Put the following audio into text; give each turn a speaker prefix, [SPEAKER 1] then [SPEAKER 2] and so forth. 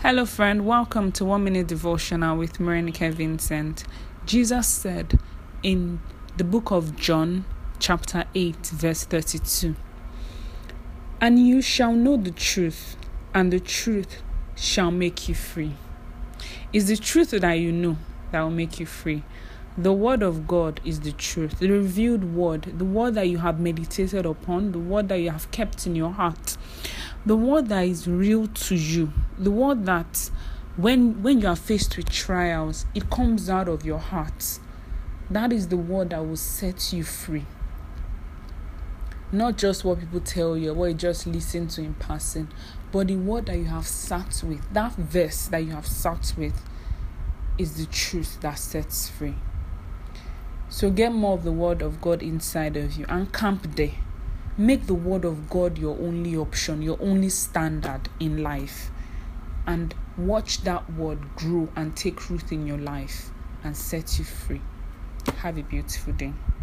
[SPEAKER 1] Hello, friend. Welcome to One Minute Devotional with Marinike Vincent. Jesus said in the book of John, chapter 8, verse 32 And you shall know the truth, and the truth shall make you free. It's the truth that you know that will make you free. The word of God is the truth, the revealed word, the word that you have meditated upon, the word that you have kept in your heart the word that is real to you, the word that when when you are faced with trials, it comes out of your heart. That is the word that will set you free. Not just what people tell you, what you just listen to in passing, but the word that you have sat with, that verse that you have sat with, is the truth that sets free. So get more of the word of God inside of you and camp there Make the word of God your only option, your only standard in life. And watch that word grow and take root in your life and set you free. Have a beautiful day.